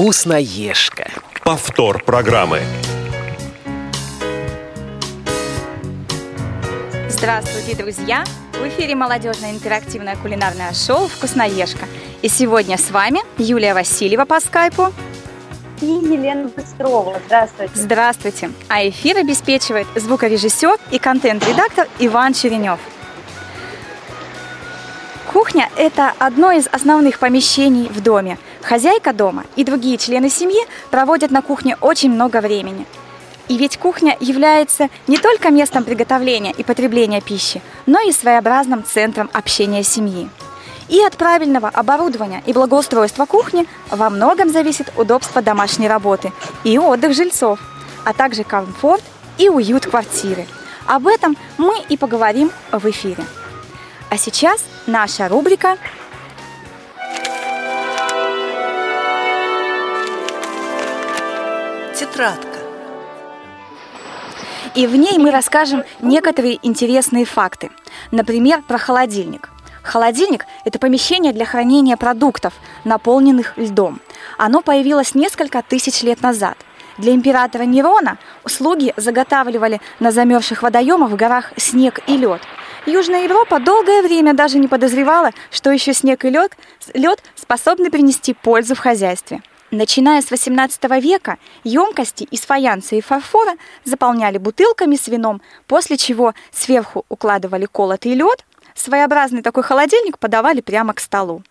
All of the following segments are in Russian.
Вкусноежка. Повтор программы. Здравствуйте, друзья! В эфире молодежное интерактивное кулинарное шоу «Вкусноежка». И сегодня с вами Юлия Васильева по скайпу. И Елена Быстрова. Здравствуйте. Здравствуйте. А эфир обеспечивает звукорежиссер и контент-редактор Иван Черенев. Кухня – это одно из основных помещений в доме. Хозяйка дома и другие члены семьи проводят на кухне очень много времени. И ведь кухня является не только местом приготовления и потребления пищи, но и своеобразным центром общения семьи. И от правильного оборудования и благоустройства кухни во многом зависит удобство домашней работы и отдых жильцов, а также комфорт и уют квартиры. Об этом мы и поговорим в эфире. А сейчас наша рубрика Тетрадка. И в ней мы расскажем некоторые интересные факты. Например, про холодильник. Холодильник – это помещение для хранения продуктов, наполненных льдом. Оно появилось несколько тысяч лет назад. Для императора Нерона слуги заготавливали на замерзших водоемах в горах снег и лед. Южная Европа долгое время даже не подозревала, что еще снег и лед, лед способны принести пользу в хозяйстве. Начиная с XVIII века емкости из фаянса и фарфора заполняли бутылками с вином, после чего сверху укладывали колотый лед, своеобразный такой холодильник подавали прямо к столу.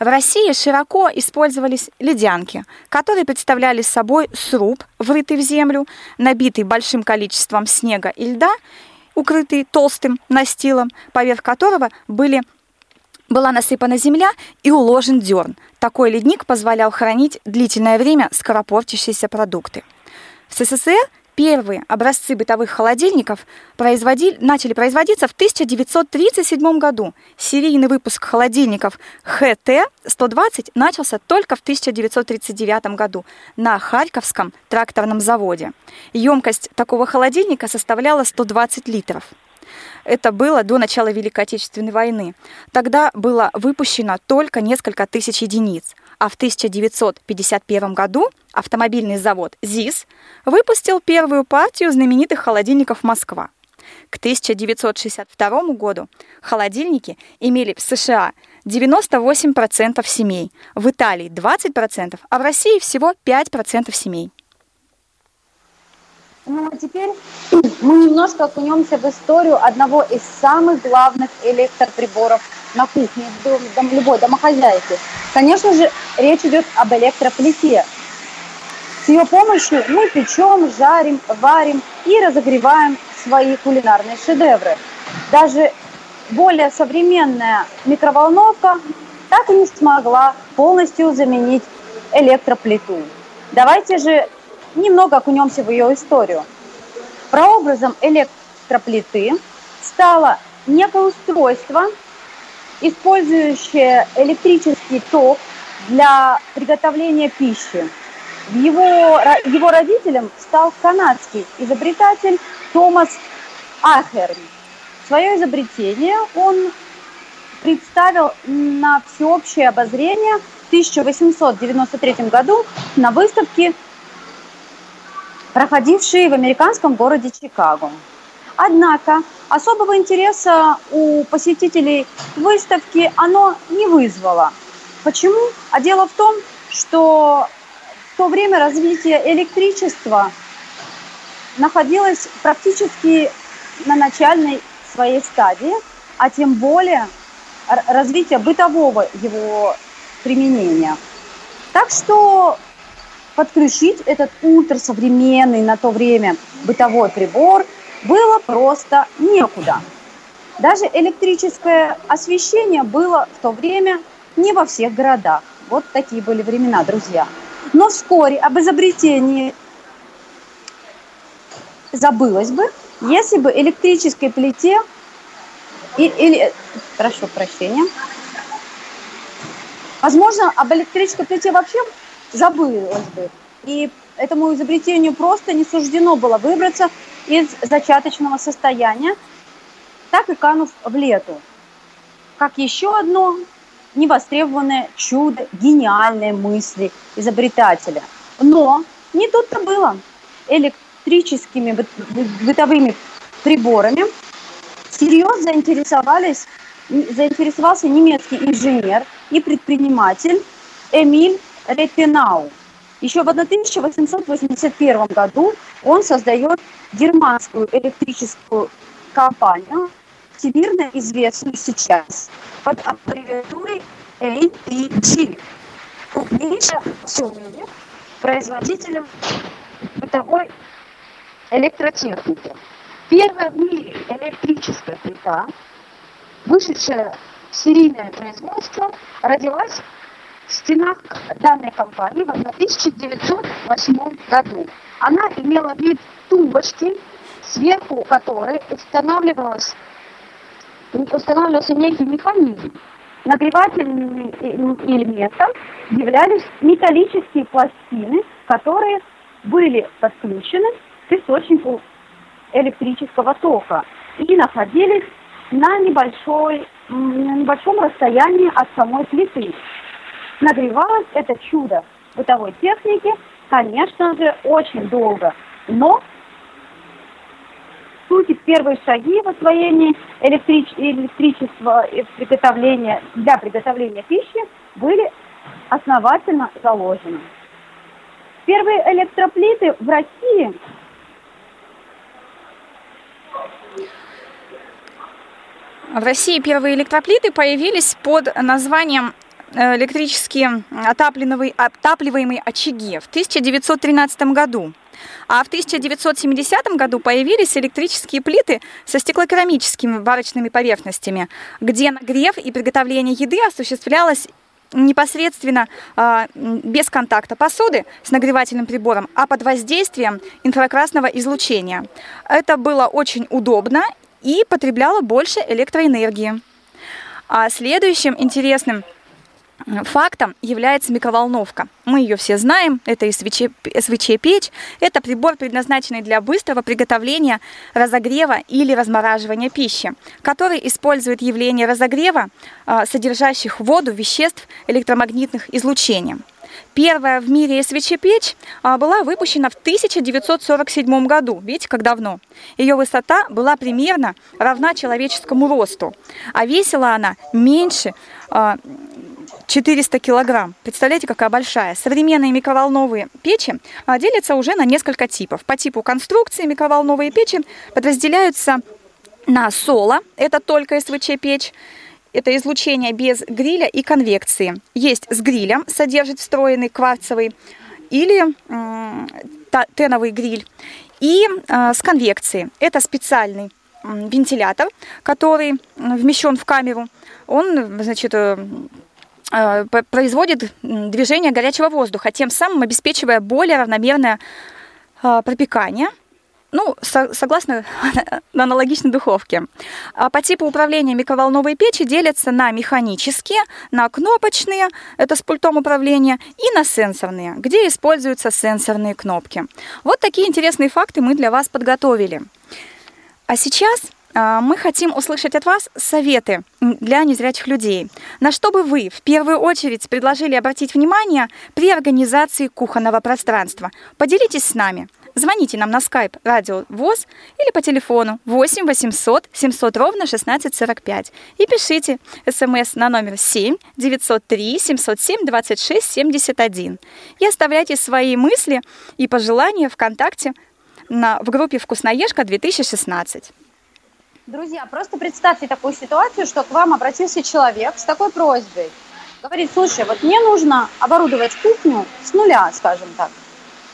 В России широко использовались ледянки, которые представляли собой сруб, врытый в землю, набитый большим количеством снега и льда, укрытый толстым настилом, поверх которого были была насыпана земля и уложен дерн. Такой ледник позволял хранить длительное время скоропортящиеся продукты. В СССР первые образцы бытовых холодильников производили, начали производиться в 1937 году. Серийный выпуск холодильников ХТ-120 начался только в 1939 году на Харьковском тракторном заводе. Емкость такого холодильника составляла 120 литров. Это было до начала Великой Отечественной войны. Тогда было выпущено только несколько тысяч единиц. А в 1951 году автомобильный завод ЗИС выпустил первую партию знаменитых холодильников «Москва». К 1962 году холодильники имели в США 98% семей, в Италии 20%, а в России всего 5% семей. Ну а теперь мы немножко окунемся в историю одного из самых главных электроприборов на кухне дом, любой домохозяйки. Конечно же, речь идет об электроплите. С ее помощью мы печем, жарим, варим и разогреваем свои кулинарные шедевры. Даже более современная микроволновка так и не смогла полностью заменить электроплиту. Давайте же немного окунемся в ее историю. Прообразом электроплиты стало некое устройство, использующее электрический ток для приготовления пищи. Его, его родителем стал канадский изобретатель Томас Ахерн. Свое изобретение он представил на всеобщее обозрение в 1893 году на выставке проходивший в американском городе Чикаго. Однако особого интереса у посетителей выставки оно не вызвало. Почему? А дело в том, что в то время развитие электричества находилось практически на начальной своей стадии, а тем более развитие бытового его применения. Так что подключить этот ультрасовременный на то время бытовой прибор было просто некуда. Даже электрическое освещение было в то время не во всех городах. Вот такие были времена, друзья. Но вскоре об изобретении забылось бы, если бы электрической плите или, прошу прощения, возможно, об электрической плите вообще забылось бы. И этому изобретению просто не суждено было выбраться из зачаточного состояния, так и канув в лету. Как еще одно невостребованное чудо, гениальные мысли изобретателя. Но не тут-то было. Электрическими бытовыми приборами всерьез заинтересовались, заинтересовался немецкий инженер и предприниматель Эмиль Ретенау. Еще в 1881 году он создает германскую электрическую компанию, всемирно известную сейчас под аббревиатурой APG, крупнейшая в мире производителем бытовой электротехники. Первая в мире электрическая плита, вышедшая в серийное производство, родилась в стенах данной компании в 1908 году. Она имела вид тумбочки, сверху которой устанавливалась, устанавливался некий механизм. Нагревательным элементом являлись металлические пластины, которые были подключены к источнику электрического тока и находились на, небольшой, на небольшом расстоянии от самой плиты. Нагревалось это чудо бытовой техники, конечно же, очень долго, но сути первые шаги в освоении электрич... электричества и приготовления, для приготовления пищи были основательно заложены. Первые электроплиты в России В России первые электроплиты появились под названием электрические отапливаемые, отапливаемые очаги в 1913 году. А в 1970 году появились электрические плиты со стеклокерамическими варочными поверхностями, где нагрев и приготовление еды осуществлялось непосредственно э, без контакта посуды с нагревательным прибором, а под воздействием инфракрасного излучения. Это было очень удобно и потребляло больше электроэнергии. А следующим интересным фактом является микроволновка. Мы ее все знаем, это СВЧ-печь. Это прибор, предназначенный для быстрого приготовления, разогрева или размораживания пищи, который использует явление разогрева, а, содержащих воду, веществ электромагнитных излучений. Первая в мире СВЧ-печь а, была выпущена в 1947 году. Видите, как давно. Ее высота была примерно равна человеческому росту, а весила она меньше 400 а, килограмм. Представляете, какая большая. Современные микроволновые печи а, делятся уже на несколько типов. По типу конструкции микроволновые печи подразделяются на соло, это только СВЧ-печь, это излучение без гриля и конвекции. Есть с грилем, содержит встроенный кварцевый или теновый гриль. И э, с конвекцией. Это специальный вентилятор, который вмещен в камеру. Он, значит, э производит движение горячего воздуха, тем самым обеспечивая более равномерное э, пропекание – ну, со, согласно аналогичной духовке. А по типу управления микроволновые печи делятся на механические, на кнопочные, это с пультом управления, и на сенсорные, где используются сенсорные кнопки. Вот такие интересные факты мы для вас подготовили. А сейчас мы хотим услышать от вас советы для незрячих людей. На что бы вы в первую очередь предложили обратить внимание при организации кухонного пространства? Поделитесь с нами. Звоните нам на skype радио ВОЗ или по телефону 8 800 700 ровно 1645 и пишите смс на номер 7 903 707 26 71 и оставляйте свои мысли и пожелания ВКонтакте на, в группе «Вкусноежка 2016». Друзья, просто представьте такую ситуацию, что к вам обратился человек с такой просьбой. Говорит, слушай, вот мне нужно оборудовать кухню с нуля, скажем так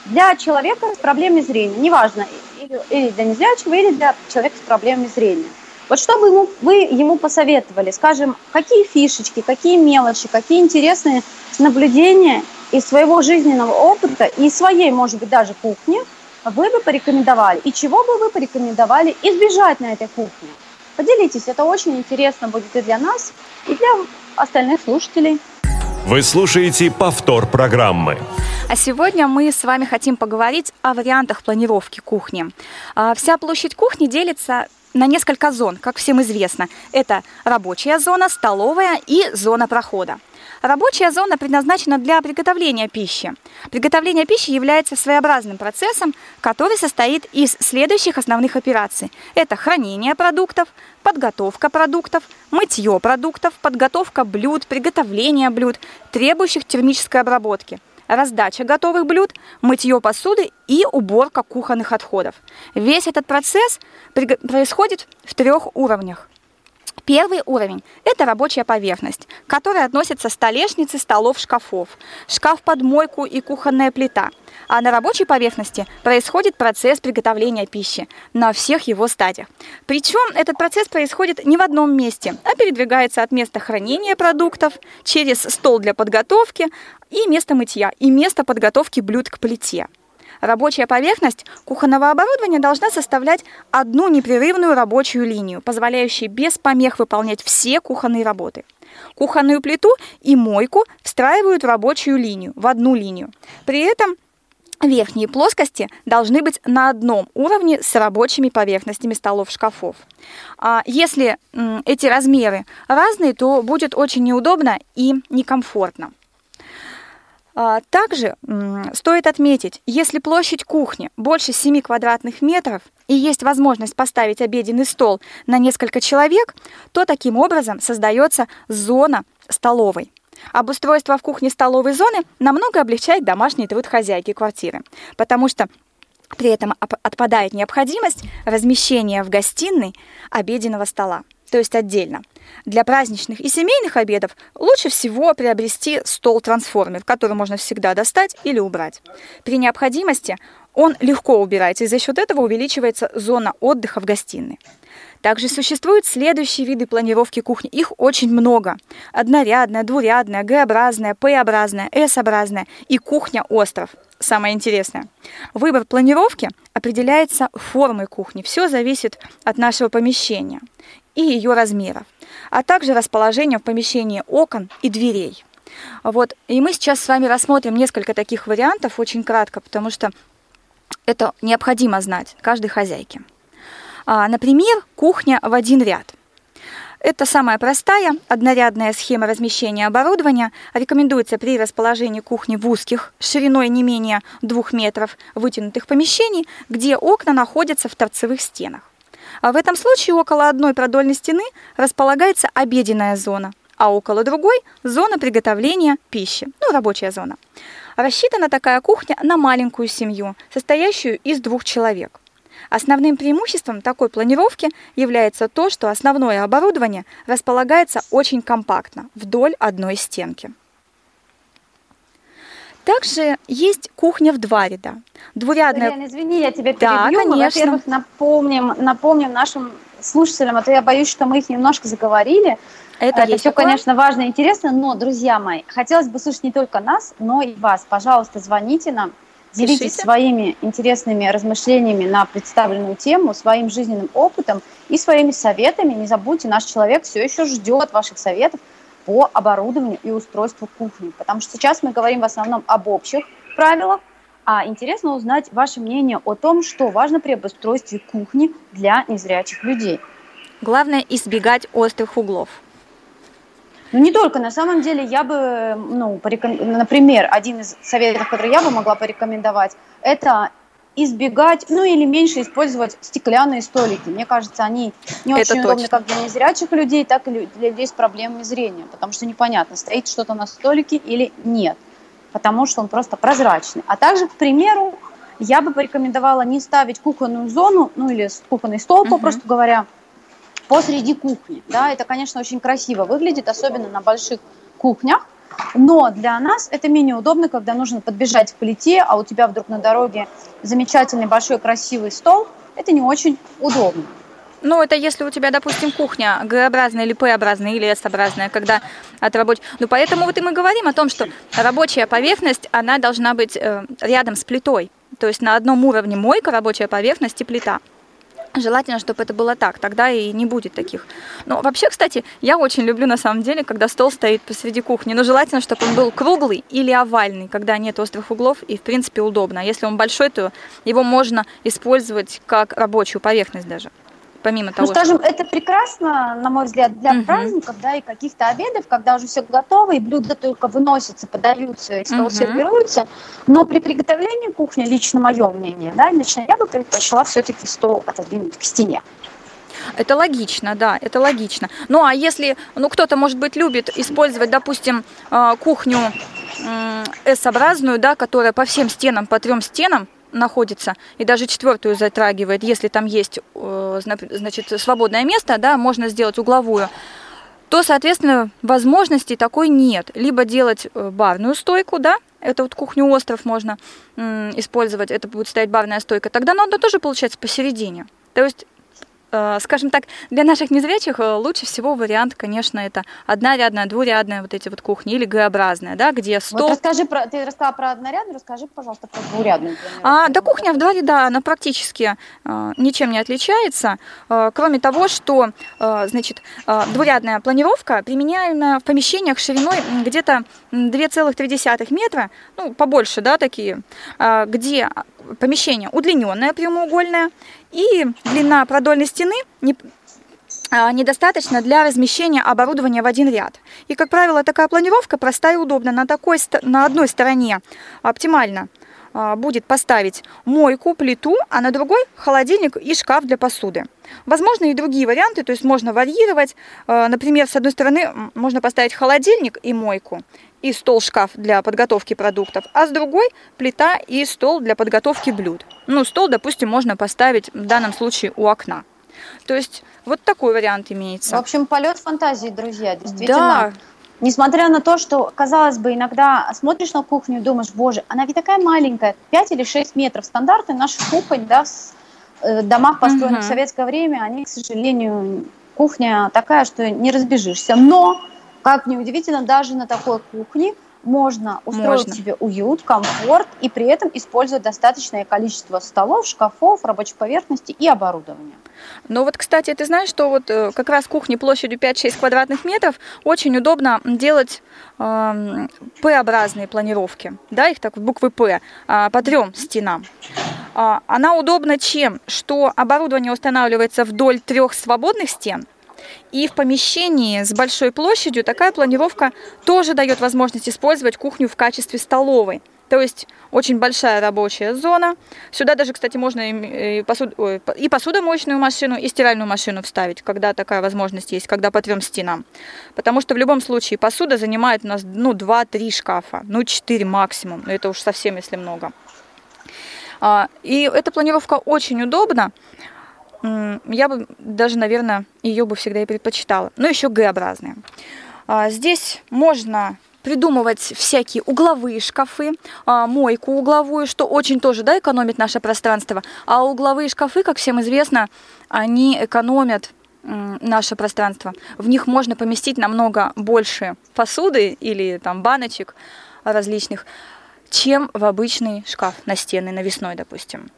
для человека с проблемами зрения, неважно, или, или для незрячего, или для человека с проблемами зрения. Вот что бы ему, вы ему посоветовали, скажем, какие фишечки, какие мелочи, какие интересные наблюдения из своего жизненного опыта и своей, может быть, даже кухни вы бы порекомендовали, и чего бы вы порекомендовали избежать на этой кухне? Поделитесь, это очень интересно будет и для нас, и для остальных слушателей. Вы слушаете повтор программы. А сегодня мы с вами хотим поговорить о вариантах планировки кухни. А, вся площадь кухни делится на несколько зон, как всем известно. Это рабочая зона, столовая и зона прохода. Рабочая зона предназначена для приготовления пищи. Приготовление пищи является своеобразным процессом, который состоит из следующих основных операций. Это хранение продуктов, подготовка продуктов, мытье продуктов, подготовка блюд, приготовление блюд, требующих термической обработки – раздача готовых блюд, мытье посуды и уборка кухонных отходов. Весь этот процесс происходит в трех уровнях. Первый уровень – это рабочая поверхность, к которой относятся столешницы, столов, шкафов, шкаф под мойку и кухонная плита. А на рабочей поверхности происходит процесс приготовления пищи на всех его стадиях. Причем этот процесс происходит не в одном месте, а передвигается от места хранения продуктов через стол для подготовки и место мытья, и место подготовки блюд к плите. Рабочая поверхность кухонного оборудования должна составлять одну непрерывную рабочую линию, позволяющую без помех выполнять все кухонные работы. Кухонную плиту и мойку встраивают в рабочую линию, в одну линию. При этом верхние плоскости должны быть на одном уровне с рабочими поверхностями столов шкафов. А если эти размеры разные, то будет очень неудобно и некомфортно. А, также стоит отметить, если площадь кухни больше 7 квадратных метров и есть возможность поставить обеденный стол на несколько человек, то таким образом создается зона столовой. Обустройство в кухне столовой зоны намного облегчает домашний труд хозяйки квартиры, потому что при этом отпадает необходимость размещения в гостиной обеденного стола то есть отдельно. Для праздничных и семейных обедов лучше всего приобрести стол-трансформер, который можно всегда достать или убрать. При необходимости он легко убирается, и за счет этого увеличивается зона отдыха в гостиной. Также существуют следующие виды планировки кухни. Их очень много. Однорядная, двурядная, Г-образная, П-образная, С-образная и кухня-остров. Самое интересное. Выбор планировки определяется формой кухни. Все зависит от нашего помещения и ее размеров, а также расположением в помещении окон и дверей. Вот. И мы сейчас с вами рассмотрим несколько таких вариантов очень кратко, потому что это необходимо знать каждой хозяйке. А, например, кухня в один ряд. Это самая простая однорядная схема размещения оборудования. Рекомендуется при расположении кухни в узких, шириной не менее 2 метров, вытянутых помещений, где окна находятся в торцевых стенах. А в этом случае около одной продольной стены располагается обеденная зона, а около другой – зона приготовления пищи, ну, рабочая зона. Рассчитана такая кухня на маленькую семью, состоящую из двух человек. Основным преимуществом такой планировки является то, что основное оборудование располагается очень компактно, вдоль одной стенки. Также есть кухня в два ряда. Двурядная... Лен, извини, я тебя перебью. Да, конечно. Во-первых, напомним, напомним нашим слушателям, а то я боюсь, что мы их немножко заговорили. Это, Это все, такое? конечно, важно и интересно, но, друзья мои, хотелось бы слушать не только нас, но и вас. Пожалуйста, звоните нам, делитесь Пишите. своими интересными размышлениями на представленную тему, своим жизненным опытом и своими советами. Не забудьте, наш человек все еще ждет ваших советов по оборудованию и устройству кухни. Потому что сейчас мы говорим в основном об общих правилах, а интересно узнать ваше мнение о том, что важно при обустройстве кухни для незрячих людей. Главное избегать острых углов. Ну, не только. На самом деле, я бы, ну, пореком... например, один из советов, который я бы могла порекомендовать, это избегать, ну или меньше использовать стеклянные столики. Мне кажется, они не Это очень точно. удобны как для незрячих людей, так и для людей с проблемами зрения, потому что непонятно, стоит что-то на столике или нет, потому что он просто прозрачный. А также, к примеру, я бы порекомендовала не ставить кухонную зону, ну или кухонный стол, uh-huh. попросту говоря, посреди кухни. Да, это, конечно, очень красиво выглядит, особенно на больших кухнях, но для нас это менее удобно, когда нужно подбежать к плите, а у тебя вдруг на дороге замечательный большой красивый стол. Это не очень удобно. Ну, это если у тебя, допустим, кухня Г-образная или П-образная или S-образная, когда от рабочих... Ну, поэтому вот и мы говорим о том, что рабочая поверхность, она должна быть э, рядом с плитой. То есть на одном уровне мойка, рабочая поверхность и плита. Желательно, чтобы это было так, тогда и не будет таких. Но вообще, кстати, я очень люблю на самом деле, когда стол стоит посреди кухни. Но желательно, чтобы он был круглый или овальный, когда нет острых углов и, в принципе, удобно. Если он большой, то его можно использовать как рабочую поверхность даже. Помимо того, ну, скажем, что... это прекрасно, на мой взгляд, для угу. праздников, да, и каких-то обедов, когда уже все готово, и блюда только выносятся, подаются, и стол угу. сервируется. Но при приготовлении кухни, лично мое мнение, да, лично я бы предпочла все-таки стол отодвинуть к стене. Это логично, да, это логично. Ну а если, ну кто-то, может быть, любит использовать, допустим, э, кухню S-образную, да, которая по всем стенам, по трем стенам, находится, и даже четвертую затрагивает, если там есть, э, значит, свободное место, да, можно сделать угловую, то, соответственно, возможностей такой нет. Либо делать э, барную стойку, да, это вот кухню остров можно использовать, это будет стоять барная стойка, тогда надо тоже получается посередине. То есть скажем так, для наших незрячих э, лучше всего вариант, конечно, это однорядная, двурядная вот эти вот кухни или Г-образная, да, где стол... Вот расскажи про, ты рассказала про однорядную, расскажи, пожалуйста, про двурядную. А, да, кухня в два ряда, она практически э, ничем не отличается, э, кроме того, что, э, значит, э, двурядная планировка применяема в помещениях шириной где-то 2,3 метра, ну, побольше, да, такие, э, где помещение удлиненное прямоугольное и длина продольной стены не, а, недостаточно для размещения оборудования в один ряд. И, как правило, такая планировка простая и удобна. На, такой, на одной стороне оптимально а, будет поставить мойку, плиту, а на другой холодильник и шкаф для посуды. Возможно и другие варианты, то есть можно варьировать. А, например, с одной стороны можно поставить холодильник и мойку, и стол-шкаф для подготовки продуктов, а с другой плита и стол для подготовки блюд. Ну, стол, допустим, можно поставить в данном случае у окна. То есть вот такой вариант имеется. В общем, полет фантазии, друзья, действительно. Да. Несмотря на то, что, казалось бы, иногда смотришь на кухню и думаешь, боже, она ведь такая маленькая, 5 или 6 метров. Стандарты наших кухонь, да, в э, домах, построенных угу. в советское время, они, к сожалению, кухня такая, что не разбежишься. Но как ни удивительно, даже на такой кухне можно устроить можно. себе уют, комфорт и при этом использовать достаточное количество столов, шкафов, рабочих поверхностей и оборудования. Ну вот, кстати, ты знаешь, что вот э, как раз кухни площадью 5-6 квадратных метров очень удобно делать э, П-образные планировки, да, их так буквы П, э, по трем стенам. Э, она удобна чем? Что оборудование устанавливается вдоль трех свободных стен, и в помещении с большой площадью такая планировка тоже дает возможность использовать кухню в качестве столовой. То есть очень большая рабочая зона. Сюда даже, кстати, можно и, посуд... и посудомоечную машину, и стиральную машину вставить, когда такая возможность есть, когда по трем стенам. Потому что в любом случае посуда занимает у нас ну, 2-3 шкафа, ну 4 максимум. Но это уж совсем если много. А, и эта планировка очень удобна я бы даже, наверное, ее бы всегда и предпочитала. Но еще Г-образные. А, здесь можно придумывать всякие угловые шкафы, а, мойку угловую, что очень тоже да, экономит наше пространство. А угловые шкафы, как всем известно, они экономят наше пространство. В них можно поместить намного больше посуды или там баночек различных, чем в обычный шкаф настенный, навесной, допустим.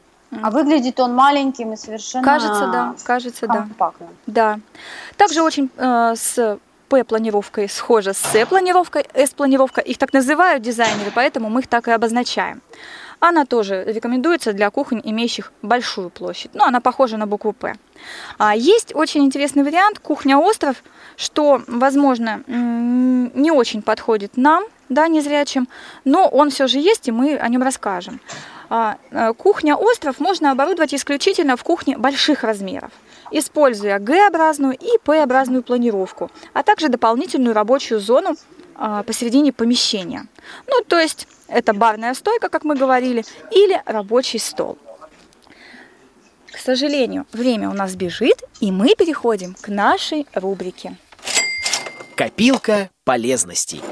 А выглядит он маленьким и совершенно Кажется, да, кажется, компактным. да. Да. Также очень э, с П-планировкой схожа с С-планировкой, С-планировка. Их так называют дизайнеры, поэтому мы их так и обозначаем. Она тоже рекомендуется для кухонь, имеющих большую площадь. Ну, она похожа на букву П. А есть очень интересный вариант кухня-остров, что, возможно, не очень подходит нам, да, незрячим, но он все же есть, и мы о нем расскажем. А, э, кухня-остров можно оборудовать исключительно в кухне больших размеров, используя Г-образную и П-образную планировку, а также дополнительную рабочую зону посередине помещения. Ну, то есть это барная стойка, как мы говорили, или рабочий стол. К сожалению, время у нас бежит, и мы переходим к нашей рубрике. Копилка полезностей.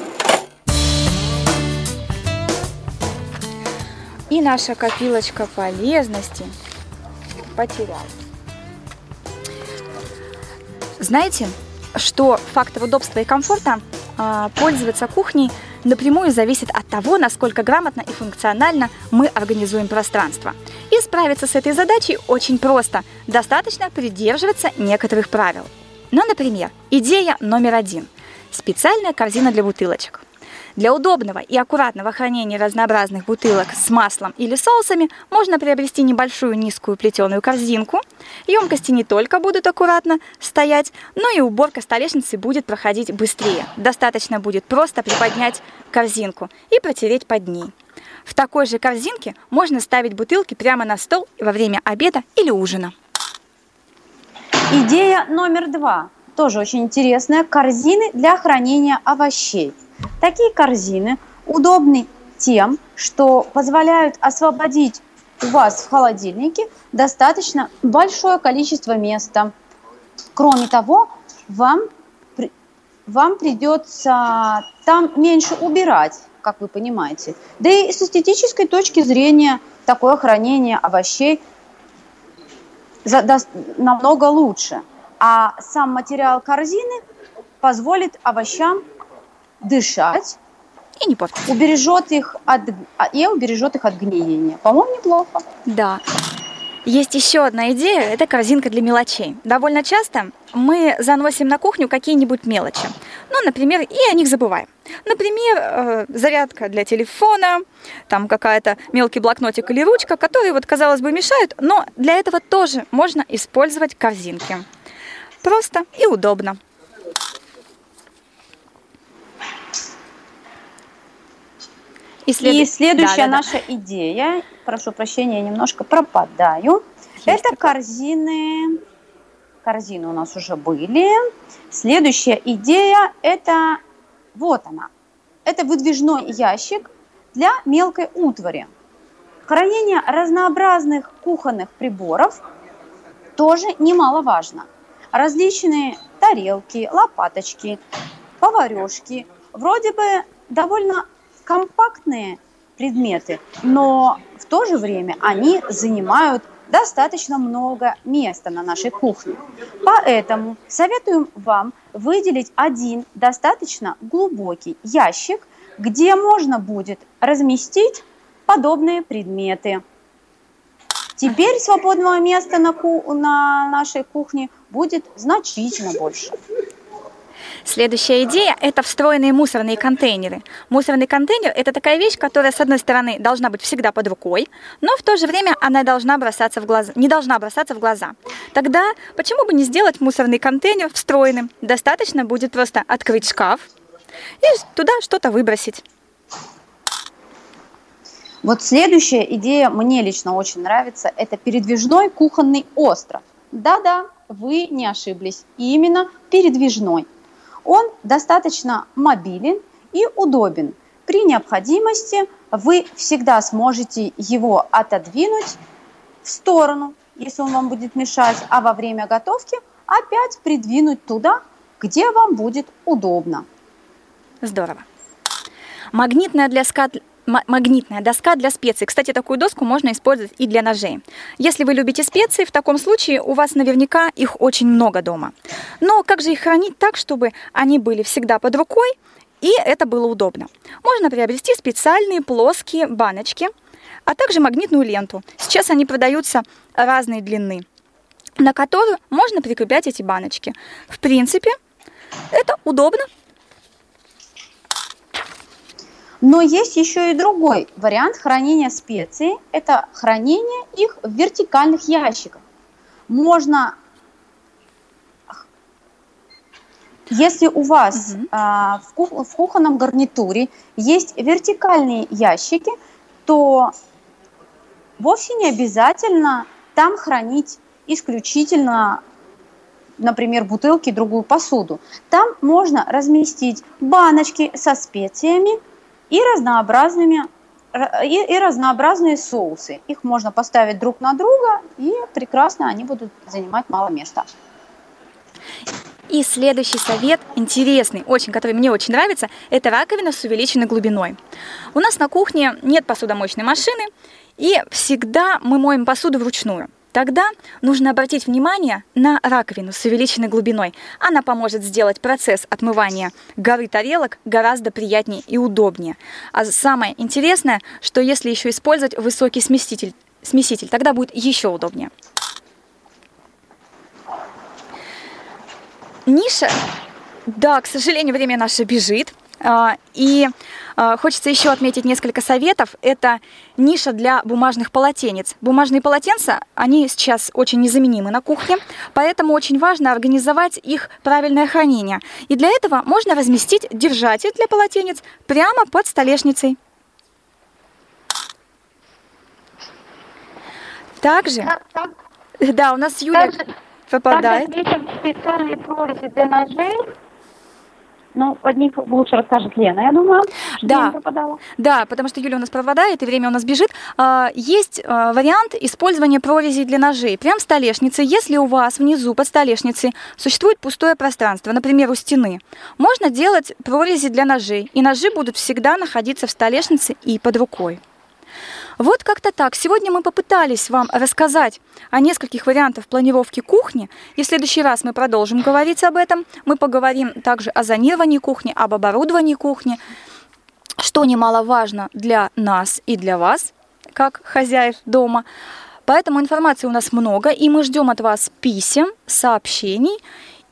И наша копилочка полезности потерялась. Знаете, что фактор удобства и комфорта пользоваться кухней напрямую зависит от того, насколько грамотно и функционально мы организуем пространство. И справиться с этой задачей очень просто. Достаточно придерживаться некоторых правил. Ну, например, идея номер один. Специальная корзина для бутылочек. Для удобного и аккуратного хранения разнообразных бутылок с маслом или соусами можно приобрести небольшую низкую плетеную корзинку. Емкости не только будут аккуратно стоять, но и уборка столешницы будет проходить быстрее. Достаточно будет просто приподнять корзинку и протереть под ней. В такой же корзинке можно ставить бутылки прямо на стол во время обеда или ужина. Идея номер два, тоже очень интересная, корзины для хранения овощей. Такие корзины удобны тем, что позволяют освободить у вас в холодильнике достаточно большое количество места. Кроме того, вам, вам придется там меньше убирать, как вы понимаете. Да и с эстетической точки зрения такое хранение овощей намного лучше. А сам материал корзины позволит овощам дышать и не портить. Убережет их от, а, и убережет их от гниения. По-моему, неплохо. Да. Есть еще одна идея, это корзинка для мелочей. Довольно часто мы заносим на кухню какие-нибудь мелочи. Ну, например, и о них забываем. Например, э, зарядка для телефона, там какая-то мелкий блокнотик или ручка, которые, вот, казалось бы, мешают, но для этого тоже можно использовать корзинки. Просто и удобно. И, след... и следующая да, да, наша да. идея, прошу прощения, я немножко пропадаю, Есть это такое. корзины. Корзины у нас уже были. Следующая идея это вот она. Это выдвижной ящик для мелкой утвари. Хранение разнообразных кухонных приборов тоже немаловажно. Различные тарелки, лопаточки, поварешки. Вроде бы довольно компактные предметы, но в то же время они занимают достаточно много места на нашей кухне. Поэтому советуем вам выделить один достаточно глубокий ящик, где можно будет разместить подобные предметы. Теперь свободного места на, ку- на нашей кухне будет значительно больше. Следующая идея – это встроенные мусорные контейнеры. Мусорный контейнер – это такая вещь, которая, с одной стороны, должна быть всегда под рукой, но в то же время она должна бросаться в глаза, не должна бросаться в глаза. Тогда почему бы не сделать мусорный контейнер встроенным? Достаточно будет просто открыть шкаф и туда что-то выбросить. Вот следующая идея мне лично очень нравится. Это передвижной кухонный остров. Да-да, вы не ошиблись. Именно передвижной. Он достаточно мобилен и удобен. При необходимости вы всегда сможете его отодвинуть в сторону, если он вам будет мешать, а во время готовки опять придвинуть туда, где вам будет удобно. Здорово. Магнитная для скат магнитная доска для специй. Кстати, такую доску можно использовать и для ножей. Если вы любите специи, в таком случае у вас наверняка их очень много дома. Но как же их хранить так, чтобы они были всегда под рукой и это было удобно? Можно приобрести специальные плоские баночки, а также магнитную ленту. Сейчас они продаются разной длины, на которую можно прикреплять эти баночки. В принципе, это удобно, но есть еще и другой вариант хранения специй. Это хранение их в вертикальных ящиках. Можно, если у вас угу. а, в, кух, в кухонном гарнитуре есть вертикальные ящики, то вовсе не обязательно там хранить исключительно например, бутылки другую посуду. Там можно разместить баночки со специями, и разнообразными и, и разнообразные соусы. Их можно поставить друг на друга, и прекрасно они будут занимать мало места. И следующий совет, интересный, очень, который мне очень нравится, это раковина с увеличенной глубиной. У нас на кухне нет посудомоечной машины, и всегда мы моем посуду вручную. Тогда нужно обратить внимание на раковину с увеличенной глубиной. Она поможет сделать процесс отмывания горы тарелок гораздо приятнее и удобнее. А самое интересное, что если еще использовать высокий смеситель, смеситель тогда будет еще удобнее. Ниша, да, к сожалению, время наше бежит. А, и а, хочется еще отметить несколько советов. Это ниша для бумажных полотенец. Бумажные полотенца, они сейчас очень незаменимы на кухне, поэтому очень важно организовать их правильное хранение. И для этого можно разместить держатель для полотенец прямо под столешницей. Также, Так, так, да, у нас Юля также, попадает. также специальные прорези для ножей. Ну, под них лучше расскажет Лена, я думаю. Да. я. Да, потому что Юля у нас пропадает, и время у нас бежит. А, Есть а, вариант использования прорезей для ножей. Прямо в столешнице, если у вас внизу под столешницей существует пустое пространство, например, у стены, можно делать прорези для ножей, и ножи будут всегда находиться в столешнице и под рукой. Вот как-то так. Сегодня мы попытались вам рассказать о нескольких вариантах планировки кухни. И в следующий раз мы продолжим говорить об этом. Мы поговорим также о зонировании кухни, об оборудовании кухни, что немаловажно для нас и для вас, как хозяев дома. Поэтому информации у нас много, и мы ждем от вас писем, сообщений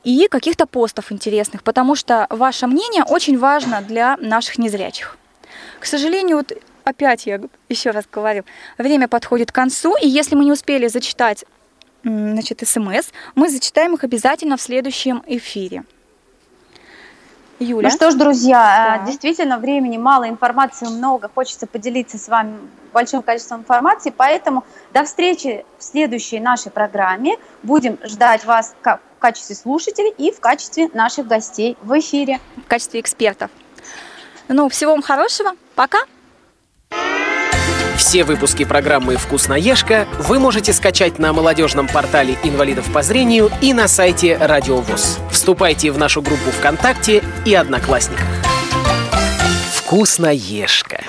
и каких-то постов интересных, потому что ваше мнение очень важно для наших незрячих. К сожалению, вот опять я еще раз говорю, время подходит к концу, и если мы не успели зачитать значит, смс, мы зачитаем их обязательно в следующем эфире. Юля. Ну что ж, друзья, Да. э, действительно, времени мало, информации много, хочется поделиться с вами большим количеством информации, поэтому до встречи в следующей нашей программе. Будем ждать вас как в качестве слушателей и в качестве наших гостей в эфире. в качестве экспертов. Ну, всего вам хорошего. Пока. Все выпуски программы «Вкусноежка» вы можете скачать на молодежном портале инвалидов по зрению и на сайте Радио ВОЗ. Вступайте в нашу группу ВКонтакте и Одноклассниках. «Вкусноежка».